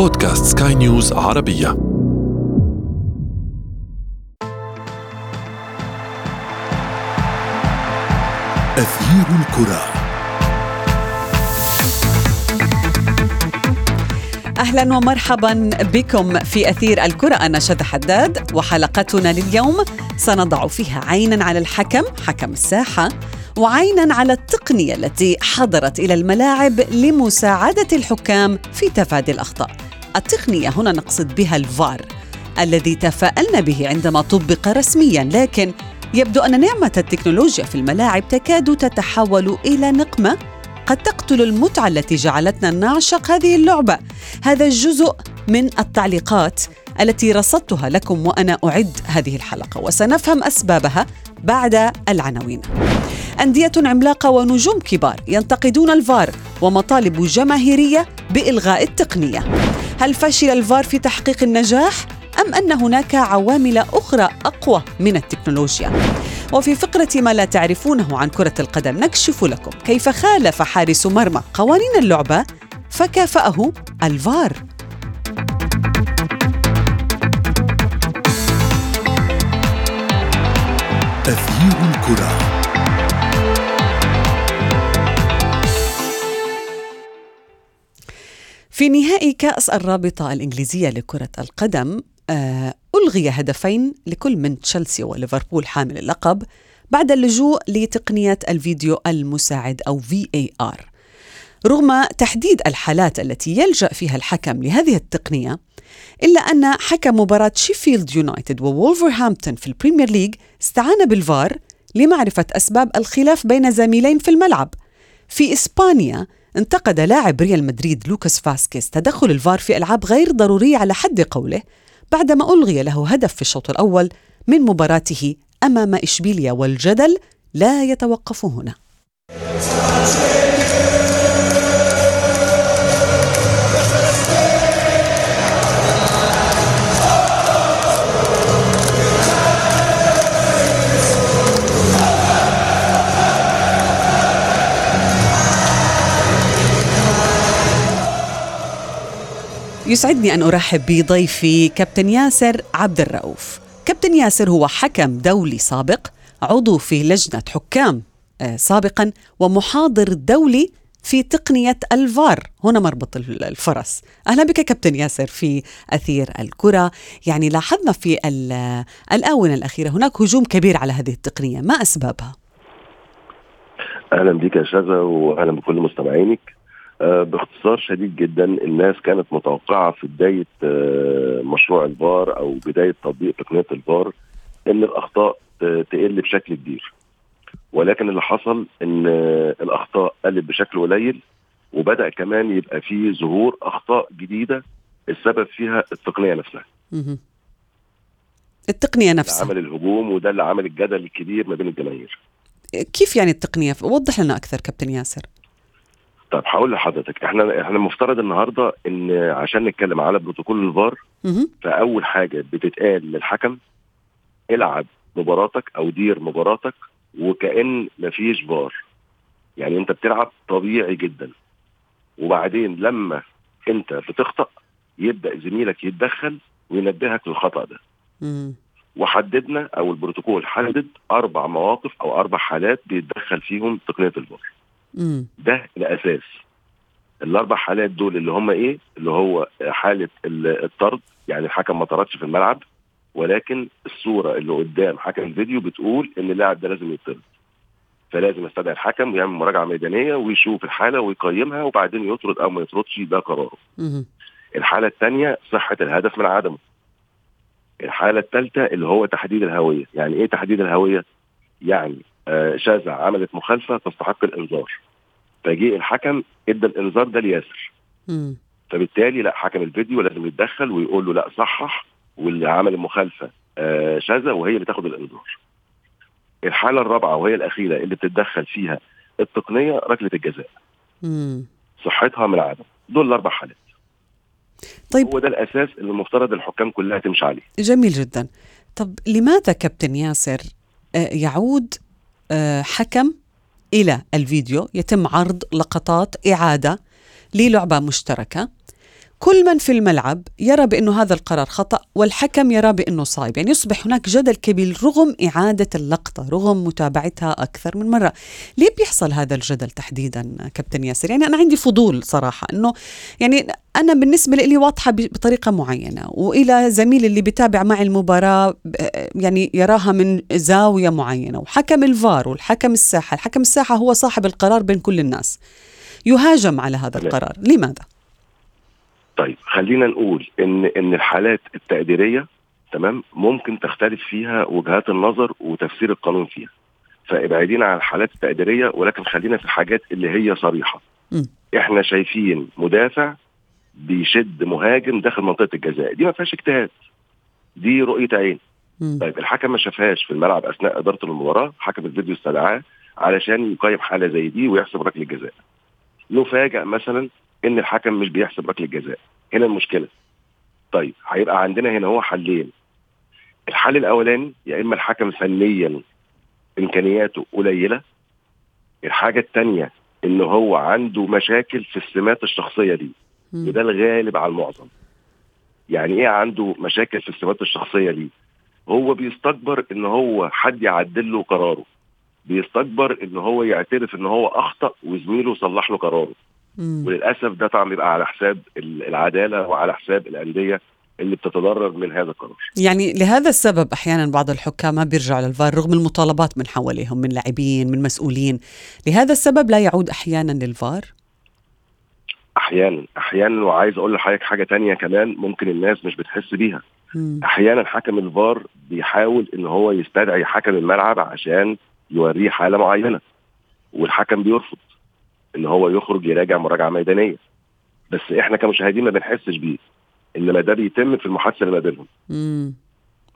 بودكاست سكاي نيوز عربية. أثير الكرة. أهلا ومرحبا بكم في أثير الكرة. أنا شد حداد وحلقتنا لليوم سنضع فيها عينا على الحكم حكم الساحة وعينا على التقنية التي حضرت إلى الملاعب لمساعدة الحكام في تفادي الأخطاء. التقنية هنا نقصد بها الفار الذي تفاءلنا به عندما طبق رسميا لكن يبدو أن نعمة التكنولوجيا في الملاعب تكاد تتحول إلى نقمة قد تقتل المتعة التي جعلتنا نعشق هذه اللعبة. هذا جزء من التعليقات التي رصدتها لكم وأنا أعد هذه الحلقة وسنفهم أسبابها بعد العناوين. أندية عملاقة ونجوم كبار ينتقدون الفار ومطالب جماهيرية بإلغاء التقنية. هل فشل الفار في تحقيق النجاح أم أن هناك عوامل أخرى أقوى من التكنولوجيا؟ وفي فقرة ما لا تعرفونه عن كرة القدم نكشف لكم كيف خالف حارس مرمى قوانين اللعبة فكافأه الفار. أثير الكرة في نهائي كأس الرابطة الإنجليزية لكرة القدم آه، ألغي هدفين لكل من تشيلسي وليفربول حامل اللقب بعد اللجوء لتقنية الفيديو المساعد أو VAR رغم تحديد الحالات التي يلجأ فيها الحكم لهذه التقنية إلا أن حكم مباراة شيفيلد يونايتد وولفرهامبتون في البريمير ليج استعان بالفار لمعرفة أسباب الخلاف بين زميلين في الملعب. في إسبانيا انتقد لاعب ريال مدريد لوكاس فاسكيز تدخل الفار في ألعاب غير ضرورية على حد قوله بعدما ألغي له هدف في الشوط الأول من مباراته أمام إشبيليا والجدل لا يتوقف هنا. يسعدني أن أرحب بضيفي كابتن ياسر عبد الرؤوف. كابتن ياسر هو حكم دولي سابق عضو في لجنة حكام آه، سابقا ومحاضر دولي في تقنية الفار. هنا مربط ال- الفرس. أهلا بك كابتن ياسر في أثير الكرة. يعني لاحظنا في ال- الآونة الأخيرة هناك هجوم كبير على هذه التقنية. ما أسبابها؟ أهلا بيك يا شذا واهلا بكل مستمعينك. باختصار شديد جدا الناس كانت متوقعة في بداية آه، مشروع الفار أو بداية تطبيق تقنية الفار إن الأخطاء تقل بشكل كبير. ولكن اللي حصل إن آه، الأخطاء قلت بشكل قليل وبدأ كمان يبقى فيه ظهور أخطاء جديدة السبب فيها التقنية نفسها. ده نفسها. عمل الهجوم وده اللي عمل الجدل الكبير ما بين الجماهير. كيف يعني التقنية؟ وضح لنا أكثر كابتن ياسر. طب هقول لحضرتك إحنا إحنا المفترض النهارده إن عشان نتكلم على بروتوكول الفار. فأول حاجة بتتقال للحكم العب مباراتك أو دير مباراتك وكأن مفيش فار يعني أنت بتلعب طبيعي جدا وبعدين لما أنت بتخطأ يبدأ زميلك يتدخل وينبهك للخطأ ده مم. وحددنا أو البروتوكول حدد أربع مواقف أو أربع حالات بيتدخل فيهم تقنية الفار مم. ده الأساس. الأربع حالات دول اللي هم إيه؟ اللي هو حالة ال- الطرد يعني الحكم ما طردش في الملعب ولكن الصورة اللي قدام حكم الفيديو بتقول إن اللاعب ده لازم يطرد. فلازم يستدعي الحكم ويعمل مراجعة ميدانية ويشوف الحالة ويقيمها وبعدين يطرد أو ما يطردش ده قراره. الحالة الثانية صحة الهدف من عدمه. الحالة الثالثه اللي هو تحديد الهوية. يعني إيه تحديد الهوية؟ يعني آه شاذة عملت مخالفة تستحق الإنذار. فجي الحكم ادى الإنذار ده لياسر. فبالتالي لا حكم الفيديو لازم يتدخل ويقول له لا صحح واللي عمل المخالفة آه شاذة وهي اللي تاخد الإنذار. الحالة الرابعة وهي الأخيرة اللي بتتدخل فيها التقنية ركلة الجزاء. مم. صحتها من عدم. دول الأربع حالات. طيب. هو ده الأساس اللي المفترض الحكام كلها تمشي عليه. جميل جدا. طب لماذا كابتن ياسر آه، يعود آه، حكم إلى الفيديو يتم عرض لقطات إعادة للعبة مشتركة. كل من في الملعب يرى بأنه هذا القرار خطأ والحكم يرى بأنه صايب. يعني يصبح هناك جدل كبير رغم إعادة اللقطة رغم متابعتها أكثر من مرة. ليه بيحصل هذا الجدل تحديدا كابتن ياسر؟ يعني أنا عندي فضول صراحة أنه يعني أنا بالنسبة لي واضحة بطريقة معينة. وإلى زميلي اللي بيتابع معي المباراة يعني يراها من زاوية معينة. وحكم الفار والحكم الساحة. الحكم الساحة هو صاحب القرار بين كل الناس. يهاجم على هذا القرار. لماذا؟ طيب خلينا نقول إن إن الحالات التقديرية تمام ممكن تختلف فيها وجهات النظر وتفسير القانون فيها. فابعدين عن الحالات التقديرية ولكن خلينا في الحاجات اللي هي صريحة. م. إحنا شايفين مدافع بيشد مهاجم داخل منطقة الجزاء. دي ما فيهاش اجتهاد. دي رؤية عين. م. طيب الحكم ما شافهاش في الملعب أثناء إدارة المباراة. حكم الفيديو استدعاه علشان يقيم حالة زي دي ويحسب ركلة جزاء نفاجئ مثلا إن الحكم مش بيحسب ركلة جزاء. هنا المشكلة. طيب هيبقى عندنا هنا هو حلين. الحل الأولاني يا إما الحكم فنيا إمكانياته قليلة. الحاجة الثانية إن هو عنده مشاكل في السمات الشخصية دي. م. وده الغالب على المعظم. يعني إيه عنده مشاكل في السمات الشخصية دي؟ هو بيستكبر إن هو حد يعدل له قراره. بيستكبر إن هو يعترف إن هو أخطأ وزميله صلح له قراره. وللأسف ده طبعا بيبقى على حساب ال- العدالة وعلى حساب الأندية اللي بتتضرر من هذا القرار. يعني لهذا السبب أحيانا بعض الحكام ما بيرجعوا للفار رغم المطالبات من حواليهم من لاعبين من مسؤولين. لهذا السبب لا يعود أحيانا للفار؟ أحيانا أحيانا وعايز أقول لحضرتك حاجة تانية كمان ممكن الناس مش بتحس بيها. مم. أحيانا حكم الفار بيحاول إن هو يستدعي حكم الملعب عشان يوريه حالة معينة والحكم بيرفض. إن هو يخرج يراجع مراجعة ميدانية بس إحنا كمشاهدين ما بنحسش بيه إنما ده بيتم في المحادثة اللي ما بينهم.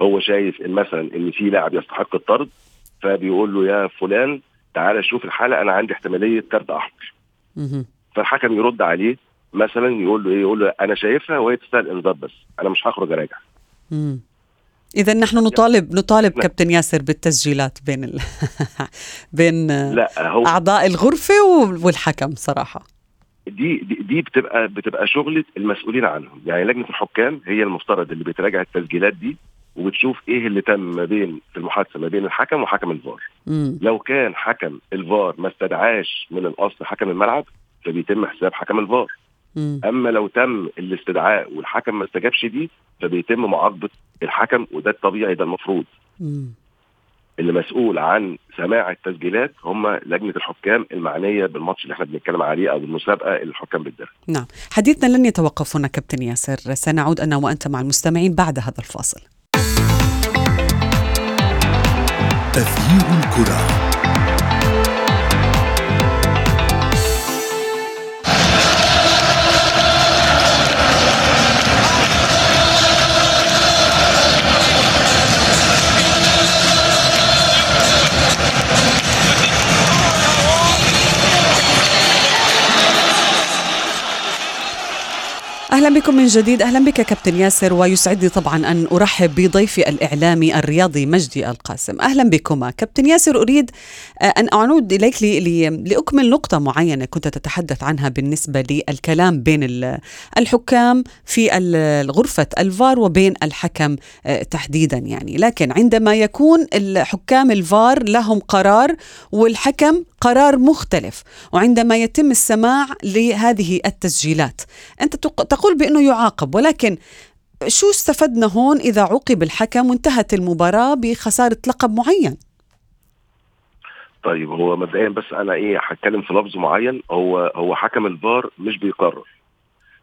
هو شايف إن مثلا إن في لاعب يستحق الطرد فبيقول له يا فلان تعالى شوف الحالة أنا عندي احتمالية كارت أحمر. فالحكم يرد عليه مثلا يقول له إيه يقول له أنا شايفها وهي تستاهل انذار بس أنا مش هخرج أراجع. إذا نحن نطالب نطالب كابتن ياسر بالتسجيلات بين ال... بين لا هو أعضاء الغرفة والحكم صراحة. دي دي, دي بتبقى بتبقى شغلة المسؤولين عنهم. يعني لجنة الحكام هي المفترض اللي بتراجع التسجيلات دي وبتشوف إيه اللي تم ما بين في المحادثة ما بين الحكم وحكم الفار. مم. لو كان حكم الفار ما استدعاش من الأصل حكم الملعب فبيتم حساب حكم الفار. مم. أما لو تم الاستدعاء والحكم ما استجابش دي فبيتم معاقبة الحكم وده الطبيعي ده المفروض. مم. اللي مسؤول عن سماع التسجيلات هم لجنة الحكام المعنية بالماتش اللي إحنا بنتكلم عليه أو بالمسابقه اللي الحكام بتديرها. نعم. حديثنا لن يتوقف هنا كابتن ياسر. سنعود أنا وأنت مع المستمعين بعد هذا الفاصل. تغيير الكرة. أهلا بكم من جديد. أهلا بك كابتن ياسر ويسعدني طبعا أن أرحب بضيفي الإعلامي الرياضي مجدي القاسم. أهلا بكما. كابتن ياسر أريد آه، أن أعود إليك لي- لأكمل نقطة معينة كنت تتحدث عنها بالنسبة للكلام بين ال- الحكام في غرفة الفار وبين الحكم آه، تحديدا يعني. لكن عندما يكون الحكام الفار لهم قرار والحكم قرار مختلف وعندما يتم السماع لهذه التسجيلات. أنت تق- تقول بأنه يعاقب ولكن شو استفدنا هون إذا عوقب الحكم وانتهت المباراة بخسارة لقب معين؟ طيب هو مبدئيا بس أنا إيه هتكلم في لفظ معين. هو هو حكم الفار مش بيقرر.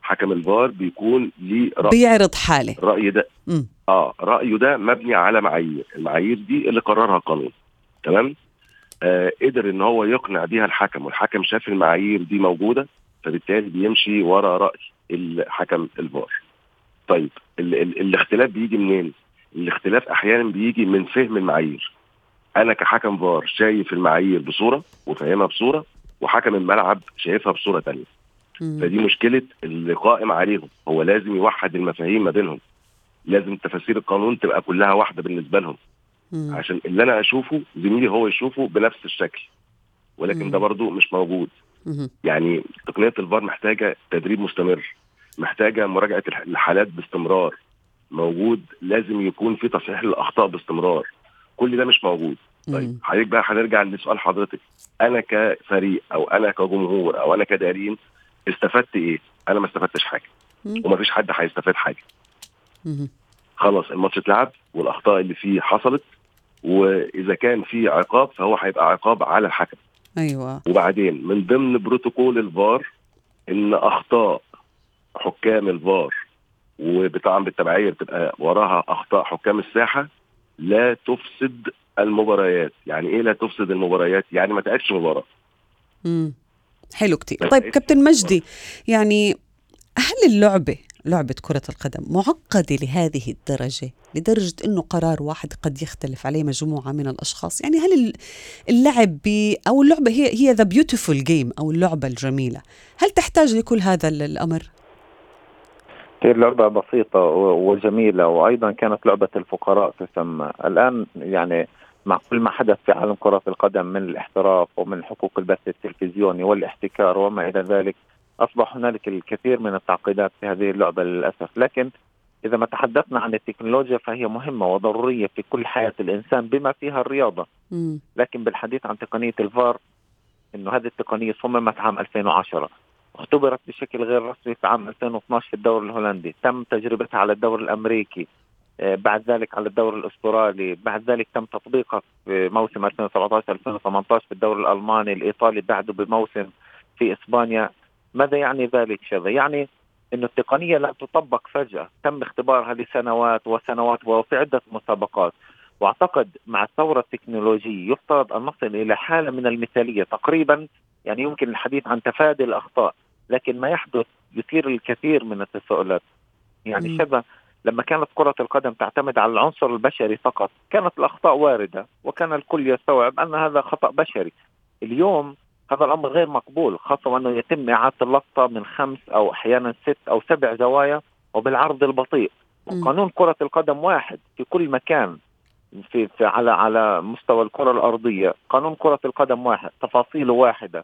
حكم الفار بيكون ليه رأي. بيعرض حالة. الراي ده. مم. آه رأيه ده مبني على معايير. المعايير دي اللي قررها القانون. تمام؟ آه قدر إن هو يقنع بيها الحكم والحكم شاف المعايير دي موجودة فبالتالي بيمشي ورا رأي الحكم الفار طيب ال ال الاختلاف بيجي منين؟ الاختلاف أحيانا بيجي من فهم المعايير. أنا كحكم فار شايف المعايير بصورة وفاهمها بصورة وحكم الملعب شايفها بصورة تانية. مم. فدي مشكلة اللي قائم عليهم. هو لازم يوحد المفاهيم ما بينهم. لازم تفاسير القانون تبقى كلها واحدة بالنسبة لهم. مم. عشان اللي أنا أشوفه زميلي هو يشوفه بنفس الشكل ولكن مم. ده برضو مش موجود مم. يعني تقنية الفار محتاجة تدريب مستمر محتاجة مراجعة الح- الحالات باستمرار موجود لازم يكون في تصحيح للأخطاء باستمرار كل ده مش موجود طيب. حضرتك بقى هنرجع لسؤال حضرتك أنا كفريق أو أنا كجمهور أو أنا كدارين استفدت إيه أنا ما استفدتش حاجة مم. ومفيش حد هيستفاد حاجة مم. خلاص الماتش اتلعب والأخطاء اللي فيه حصلت وإذا كان في عقاب فهو هيبقى عقاب على الحكم. أيوه. وبعدين من ضمن بروتوكول الفار إن أخطاء حكام الفار وطبعا بالتبعية بتبقى وراها أخطاء حكام الساحة لا تفسد المباريات. يعني إيه لا تفسد المباريات؟ يعني ما تقعدش مباراة. مم. حلو كتير. طيب؟ كابتن مجدي يعني هل اللعبة لعبة كرة القدم معقدة لهذه الدرجة لدرجة أنه قرار واحد قد يختلف عليه مجموعة من الأشخاص يعني هل ال- اللعب ب أو اللعبة هي هي the beautiful game أو اللعبة الجميلة هل تحتاج لكل هذا ال- الأمر؟ هي لعبة بسيطة وجميلة وأيضا كانت لعبة الفقراء تسمى الآن يعني مع كل ما حدث في عالم كرة القدم من الاحتراف ومن حقوق البث التلفزيوني والاحتكار وما إلى ذلك أصبح هنالك الكثير من التعقيدات في هذه اللعبة للأسف. لكن إذا ما تحدثنا عن التكنولوجيا فهي مهمة وضرورية في كل حياة الإنسان بما فيها الرياضة. مم. لكن بالحديث عن تقنية الفار إنه هذه التقنية صممت عام 2010 اختبرت بشكل غير رسمي في عام 2012 في الدوري الهولندي. تم تجربتها على الدوري الأمريكي آه، بعد ذلك على الدوري الأسترالي بعد ذلك تم تطبيقها في موسم 2017 2018 في الدوري الألماني الإيطالي بعده بموسم في إسبانيا. ماذا يعني ذلك شذا؟ يعني إنه التقنية لم تطبق فجأة. تم اختبارها لسنوات وسنوات وفي عدة مسابقات. وأعتقد مع الثورة التكنولوجية يفترض أن نصل إلى حالة من المثالية. تقريبا يعني يمكن الحديث عن تفادي الأخطاء لكن ما يحدث يثير الكثير من التساؤلات. يعني. شبه لما كانت كرة القدم تعتمد على العنصر البشري فقط كانت الأخطاء واردة وكان الكل يستوعب أن هذا خطأ بشري. اليوم هذا الأمر غير مقبول خاصة وأنه يتم إعادة اللقطة من خمس أو أحيانا ست أو سبع زوايا وبالعرض البطيء مم. قانون كرة القدم واحد في كل مكان في, في على على مستوى الكرة الأرضية قانون كرة القدم واحد تفاصيله واحدة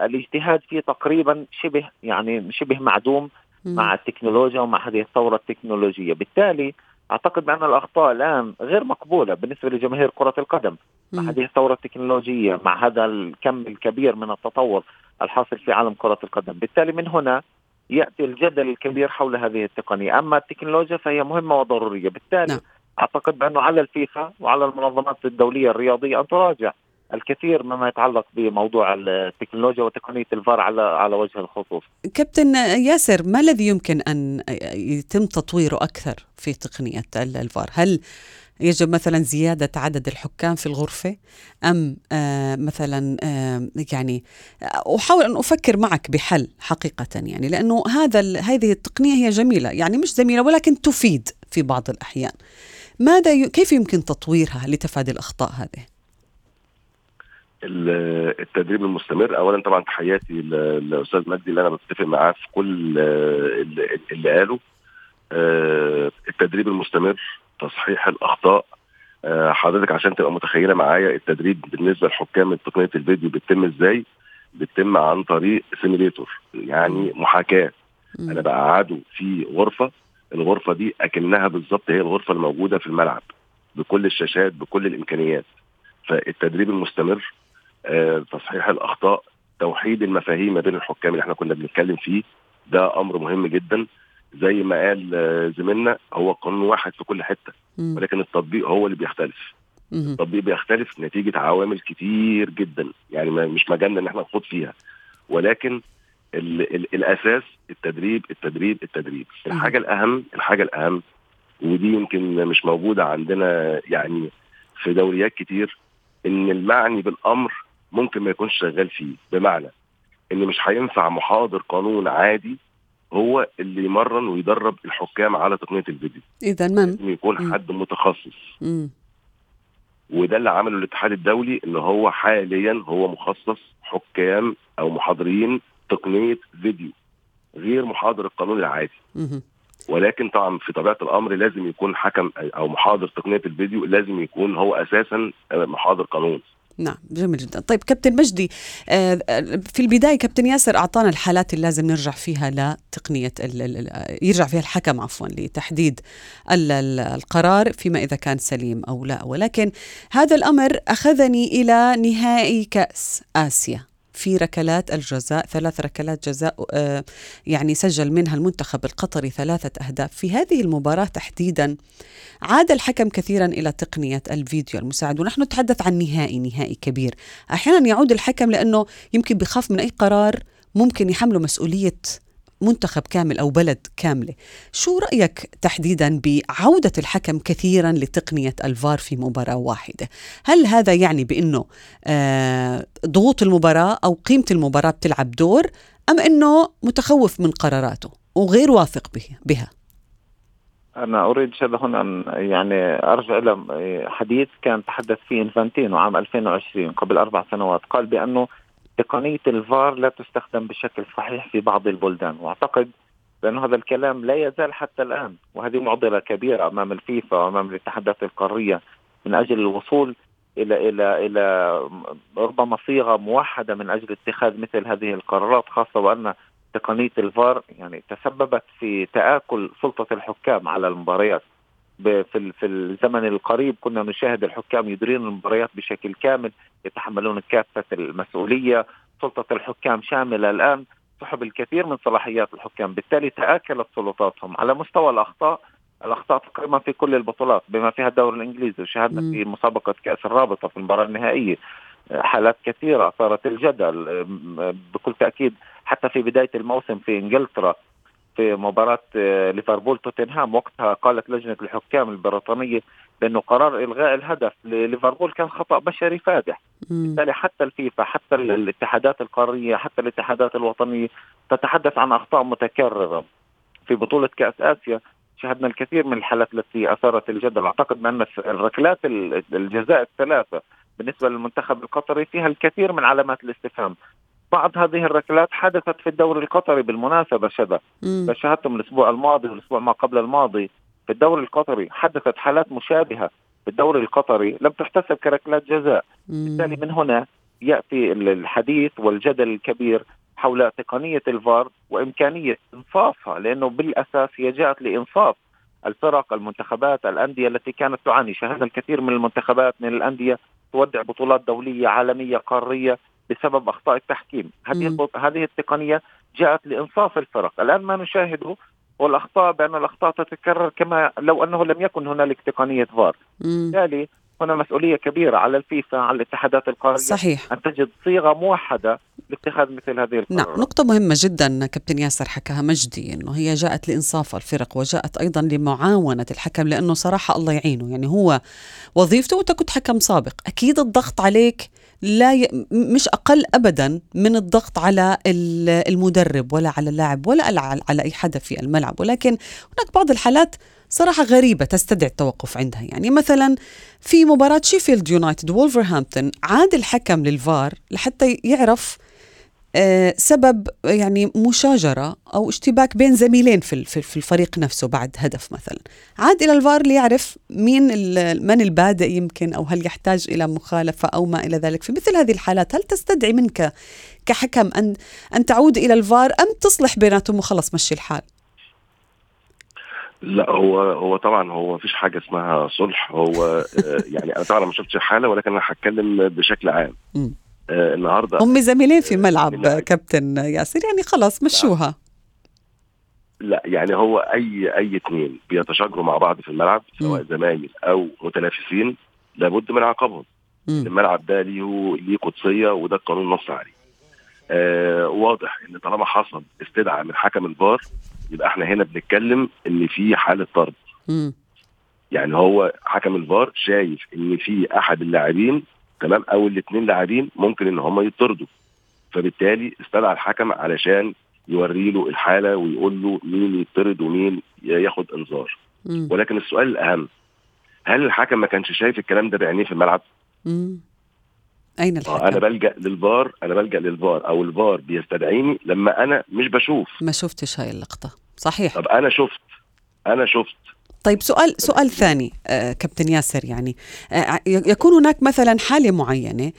الاجتهاد فيه تقريبا شبه يعني شبه معدوم. مع التكنولوجيا ومع هذه الثورة التكنولوجية بالتالي أعتقد بأن الأخطاء الآن غير مقبولة بالنسبة لجماهير كرة القدم مع. هذه الثورة التكنولوجية مع هذا الكم الكبير من التطور الحاصل في عالم كرة القدم بالتالي من هنا يأتي الجدل الكبير حول هذه التقنية أما التكنولوجيا فهي مهمة وضرورية بالتالي نعم. أعتقد بأنه على الفيفا وعلى المنظمات الدولية الرياضية أن تراجع الكثير مما يتعلق بموضوع التكنولوجيا وتقنية الفار على على وجه الخصوص كابتن ياسر ما الذي يمكن أن يتم تطويره أكثر في تقنية ال- الفار هل يجب مثلا زيادة عدد الحكام في الغرفة أم آه مثلا آه يعني أحاول أن أفكر معك بحل حقيقة يعني لأنه هذا هذه التقنية هي جميلة يعني مش جميلة ولكن تفيد في بعض الأحيان ماذا. كيف يمكن تطويرها لتفادي الأخطاء هذه؟ ال- التدريب المستمر. اولا طبعا تحياتي للاستاذ مجدي اللي أنا بتفق معاه في كل اللي- قاله. آه، التدريب المستمر تصحيح الأخطاء. آه، حضرتك عشان تبقى متخيلة معايا التدريب بالنسبة لحكام تقنية الفيديو بيتم إزاي؟ بيتم عن طريق سيميليتور يعني محاكاة. أنا بقعده في غرفة الغرفة دي أكنها بالظبط هي الغرفة الموجودة في الملعب بكل الشاشات بكل الإمكانيات. فالتدريب المستمر تصحيح الأخطاء توحيد المفاهيم ما بين الحكام اللي إحنا كنا بنتكلم فيه. ده أمر مهم جدا. زي ما قال آه، زميلنا هو قانون واحد في كل حتة. ولكن التطبيق هو اللي بيختلف. التطبيق بيختلف نتيجة عوامل كتير جدا يعني مش مجالنا إن إحنا نخوض فيها. ولكن ال ال الأساس التدريب التدريب التدريب. الحاجة الأهم الحاجة الأهم ودي يمكن مش موجودة عندنا يعني في دوريات كتير إن المعني بالأمر ممكن ما يكونش شغال فيه بمعنى إن مش هينفع محاضر قانون عادي هو اللي يمرن ويدرب الحكام على تقنية الفيديو إذا من؟ لازم يكون مم. حد متخصص مم. وده اللي عمله الاتحاد الدولي إن هو حاليا هو مخصص حكام أو محاضرين تقنية فيديو غير محاضر القانون العادي مم. ولكن طبعا في طبيعة الأمر لازم يكون حكم أو محاضر تقنية الفيديو لازم يكون هو أساسا محاضر قانون نعم جميل جدا. طيب كابتن مجدي آه، في البداية كابتن ياسر أعطانا الحالات اللي لازم نرجع فيها لتقنية ال- يرجع فيها الحكم عفوا لتحديد ال- ال- القرار فيما إذا كان سليم أو لا. ولكن هذا الأمر أخذني إلى نهائي كأس آسيا. في ركلات الجزاء ثلاث ركلات جزاء آه، يعني سجل منها المنتخب القطري ثلاثة أهداف في هذه المباراة تحديدا. عاد الحكم كثيرا إلى تقنية الفيديو المساعد. ونحن نتحدث عن نهائي نهائي كبير. أحيانا يعود الحكم لأنه يمكن بخاف من أي قرار ممكن يحمله مسؤولية منتخب كامل أو بلد كاملة. شو رأيك تحديدا بعودة الحكم كثيرا لتقنية الفار في مباراة واحدة؟ هل هذا يعني بأنه آه ضغوط المباراة أو قيمة المباراة بتلعب دور أم أنه متخوف من قراراته وغير واثق به- بها؟ أنا أريد شبه هنا يعني أرجع إلى حديث كان تحدث فيه إنفانتينو عام 2020 قبل أربع سنوات. قال بأنه تقنيه الفار لا تستخدم بشكل صحيح في بعض البلدان وأعتقد بأن هذا الكلام لا يزال حتى الآن وهذه معضلة كبيرة أمام الفيفا وأمام الاتحادات القارية من أجل الوصول إلى إلى إلى ربما صيغة موحدة من أجل اتخاذ مثل هذه القرارات خاصة وأن تقنية الفار يعني تسببت في تآكل سلطة الحكام على المباريات. في في الزمن القريب كنا نشاهد الحكام يديرون المباريات بشكل كامل يتحملون كافة المسؤولية سلطة الحكام شاملة الآن سحب الكثير من صلاحيات الحكام بالتالي تآكلت سلطاتهم على مستوى الأخطاء الأخطاء تقريبا في كل البطولات بما فيها الدوري الإنجليزي وشاهدنا. في مسابقة كأس الرابطة في المباراة النهائية حالات كثيرة صارت الجدل بكل تأكيد حتى في بداية الموسم في إنجلترا في مباراة آه، ليفربول توتنهام وقتها قالت لجنة الحكام البريطانية بأنه قرار إلغاء الهدف لليفربول كان خطأ بشري فادح. بالتالي حتى الفيفا حتى ال- الاتحادات القارية حتى الاتحادات الوطنية تتحدث عن أخطاء متكررة. في بطولة كأس آسيا شاهدنا الكثير من الحالات التي أثارت الجدل. أعتقد بأن الركلات ال- الجزاء الثلاثة بالنسبة للمنتخب القطري فيها الكثير من علامات الاستفهام. بعض هذه الركلات حدثت في الدوري القطري بالمناسبة مم. شاهدتم الأسبوع الماضي والأسبوع ما قبل الماضي. في الدوري القطري حدثت حالات مشابهة. في الدوري القطري لم تحتسب كركلات جزاء. بالتالي. من هنا يأتي ال- الحديث والجدل الكبير حول تقنية الفار وإمكانية إنصافها لأنه بالأساس هي جاءت لإنصاف الفرق المنتخبات الأندية التي كانت تعاني. شاهدنا الكثير من المنتخبات من الأندية تودع بطولات دولية عالمية قارية. بسبب أخطاء التحكيم. هذه هذه التقنية جاءت لإنصاف الفرق. الآن ما نشاهده هو الاخطاء بأن الأخطاء تتكرر كما لو أنه لم يكن هنالك تقنية فار. بالتالي هنا مسؤولية كبيرة على الفيفا على الاتحادات القارية صحيح. أن تجد صيغة موحدة لاتخاذ مثل هذه نعم القرارات نقطة مهمة جدا كابتن ياسر حكاها مجدي إنه هي جاءت لإنصاف الفرق وجاءت أيضا لمعاونة الحكم لأنه صراحة الله يعينه. يعني هو وظيفته وانت كنت حكم سابق. أكيد الضغط عليك لا ي... مش أقل ابدا من الضغط على ال- المدرب ولا على اللاعب ولا على, أي حدا في الملعب. ولكن هناك بعض الحالات صراحة غريبة تستدعي التوقف عندها. يعني مثلا في مباراة شيفيلد يونايتد وولفرهامبتون عاد الحكم للفار لحتى يعرف سبب يعني مشاجرة أو اشتباك بين زميلين في ال- في في الفريق نفسه بعد هدف مثلا. عاد إلى الفار ليعرف مين من البادئ يمكن أو هل يحتاج إلى مخالفة أو ما إلى ذلك. في مثل هذه الحالات هل تستدعي منك كحكم أن أن تعود إلى الفار أم تصلح بيناتهم وخلص مشي الحال؟ لا هو هو طبعا هو مفيش حاجة اسمها صلح. هو آه، يعني أنا طبعا ما شفتش الحالة ولكن أنا هتكلم بشكل عام. آه، النهارده. هم زميلين في آه، ملعب كابتن ياسر يعني خلاص مشوها. لا يعني هو أي أي اثنين بيتشاجروا مع بعض في الملعب سواء زمايل أو متنافسين لابد من عقابهم. الملعب ده ليه ليه قدسية وده القانون نص عليه. آه واضح إن طالما حصل استدعاء من حكم الفار يبقى إحنا هنا بنتكلم إن في حالة طرد. يعني هو حكم الفار شايف إن في أحد اللاعبين تمام أو الاثنين لاعبين ممكن ان هم يطردوا فبالتالي استدعى الحكم علشان يوري له الحالة ويقول له مين يطرد ومين ياخد انذار مم. ولكن السؤال الاهم هل الحكم ما كانش شايف الكلام ده بعينيه في الملعب؟ مم. أين آه، أنا الحكم؟ بلجأ للفار أنا بلجأ للفار أو الفار بيستدعيني لما أنا مش بشوف ما شفتش هاي اللقطة صحيح طب أنا شفت أنا شفت طيب سؤال سؤال ثاني آه كابتن ياسر يعني آه يكون هناك مثلا حالة معينة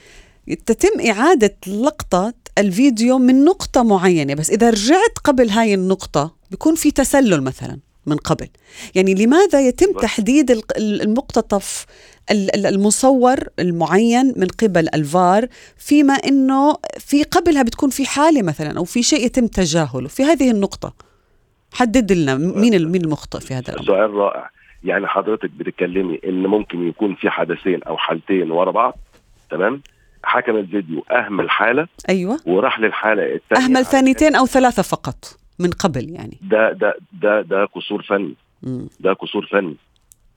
تتم إعادة لقطة الفيديو من نقطة معينة بس إذا رجعت قبل هاي النقطة بيكون في تسلل مثلا من قبل. يعني لماذا يتم تحديد المقتطف المصور المعين من قبل الفار فيما إنه في قبلها بتكون في حالة مثلا أو في شيء يتم تجاهله في هذه النقطة؟ حدد لنا مين مين المخطئ في هذا الأمر. سؤال رائع. يعني حضرتك بتتكلمي إن ممكن يكون في حدثين أو حالتين ورا بعض تمام؟ حكم الفيديو أهمل حالة أيوه. وراح للحالة الثانية أهمل ثانيتين أو ثلاثة فقط من قبل يعني. ده ده ده ده قصور فني. ده قصور فني.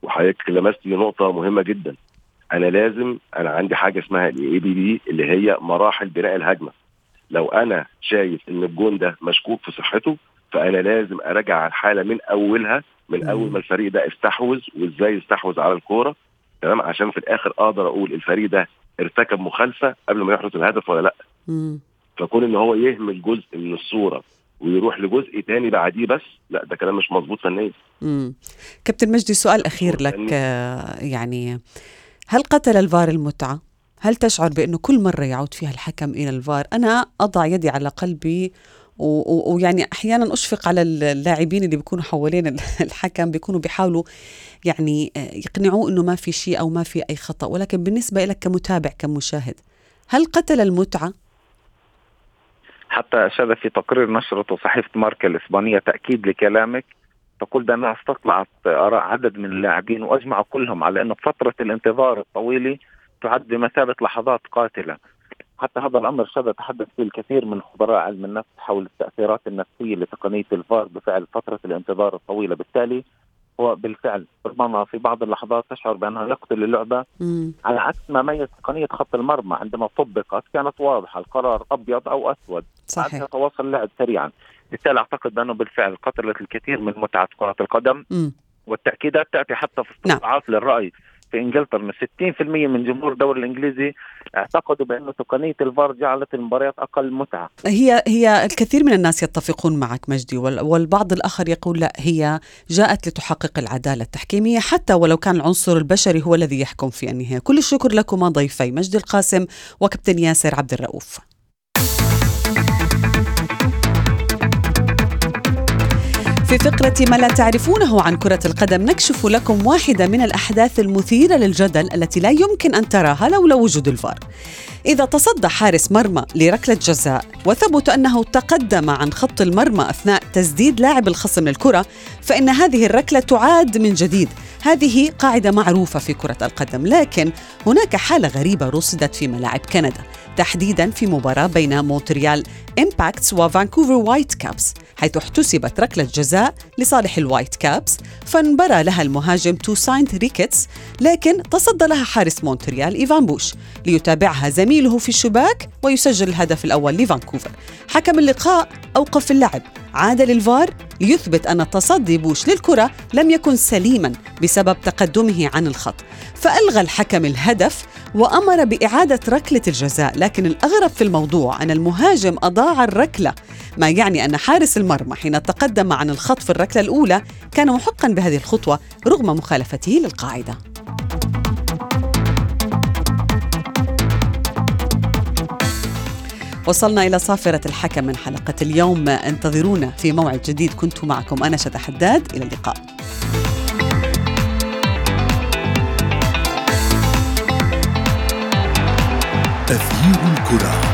وحضرتك لمستي نقطة مهمة جدا. أنا لازم أنا عندي حاجة اسمها ال APP اللي هي مراحل بناء الهجمة. لو أنا شايف إن الجون ده مشكوك في صحته فأنا لازم أراجع الحالة من أولها من أول ما الفريق ده استحوذ وإزاي استحوذ على الكورة. تمام؟ عشان في الآخر أقدر أقول الفريق ده ارتكب مخالفة قبل ما يحرز الهدف ولا لأ. فكون إن هو يهمل جزء من الصورة ويروح لجزء تاني بعديه بس لأ ده كلام مش مظبوط فنيا. كابتن مجدي سؤال أخير لك آه، يعني هل قتل الفار المتعة؟ هل تشعر بأنه كل مرة يعود فيها الحكم إلى الفار؟ أنا أضع يدي على قلبي ويعني أحيانا أشفق على اللاعبين اللي بيكونوا حوالين الحكم بيكونوا بيحاولوا يعني آه، يقنعوه إنه ما في شيء أو ما في أي خطأ. ولكن بالنسبة لك كمتابع كمشاهد هل قتل المتعة؟ حتى شذا في تقرير نشرته صحيفة ماركا الإسبانية تأكيد لكلامك تقول بأنها استطلعت آراء عدد من اللاعبين وأجمعوا كلهم على أن فترة الانتظار الطويلة تعد بمثابة لحظات قاتلة. حتى هذا الأمر شذا تحدث فيه الكثير من خبراء علم النفس حول التأثيرات النفسية لتقنية الفار بفعل فترة الانتظار الطويلة. بالتالي هو بالفعل ربما في بعض اللحظات تشعر بأنه يقتل اللعبة. مم. على عكس ما ميز تقنية خط المرمى عندما طبقت كانت واضحة القرار أبيض أو أسود. صحيح. يتواصل اللعب سريعا. بالتالي أعتقد بانه بالفعل قتلت الكثير من متعة كرة القدم. مم. والتأكيدات تأتي حتى في استطلاعات نعم. للرأي. في إنجلترا من 60% من جمهور الدوري الإنجليزي اعتقدوا بأن تقنية الفار جعلت المباريات أقل متعة. هي هي الكثير من الناس يتفقون معك مجدي والبعض الآخر يقول لا هي جاءت لتحقق العدالة التحكيمية حتى ولو كان العنصر البشري هو الذي يحكم في النهاية. كل الشكر لكما ضيفي مجدي القاسم وكابتن ياسر عبد الرؤوف. في فقرة ما لا تعرفونه عن كرة القدم نكشف لكم واحدة من الأحداث المثيرة للجدل التي لا يمكن أن تراها لولا وجود الفار. إذا تصدى حارس مرمى لركلة جزاء وثبت أنه تقدم عن خط المرمى أثناء تسديد لاعب الخصم للكرة فإن هذه الركلة تعاد من جديد هذه قاعدة معروفة في كرة القدم لكن هناك حالة غريبة رصدت في ملاعب كندا تحديدا في مباراة بين مونتريال إمباكتس وفانكوفر وايت كابس حيث احتسبت ركلة جزاء لصالح الوايت كابس. فانبرى لها المهاجم توساينت ريكيتس لكن تصدى لها حارس مونتريال إيفان بوش ليتابعها زميله في الشباك ويسجل الهدف الأول لفانكوفر. حكم اللقاء أوقف اللعب. عاد للفار ليثبت أن تصدي بوش للكرة لم يكن سليما بسبب تقدمه عن الخط. فألغى الحكم الهدف وأمر بإعادة ركلة الجزاء لكن الأغرب في الموضوع أن المهاجم أضاع الركلة ما يعني أن حارس المرمى حين تقدم عن الخط في الركلة الأولى كان محقا بهذه الخطوة رغم مخالفته للقاعدة. وصلنا إلى صافرة الحكم من حلقة اليوم. انتظرونا في موعد جديد. كنت معكم أنا شد حداد. إلى اللقاء. تغيير الكرة.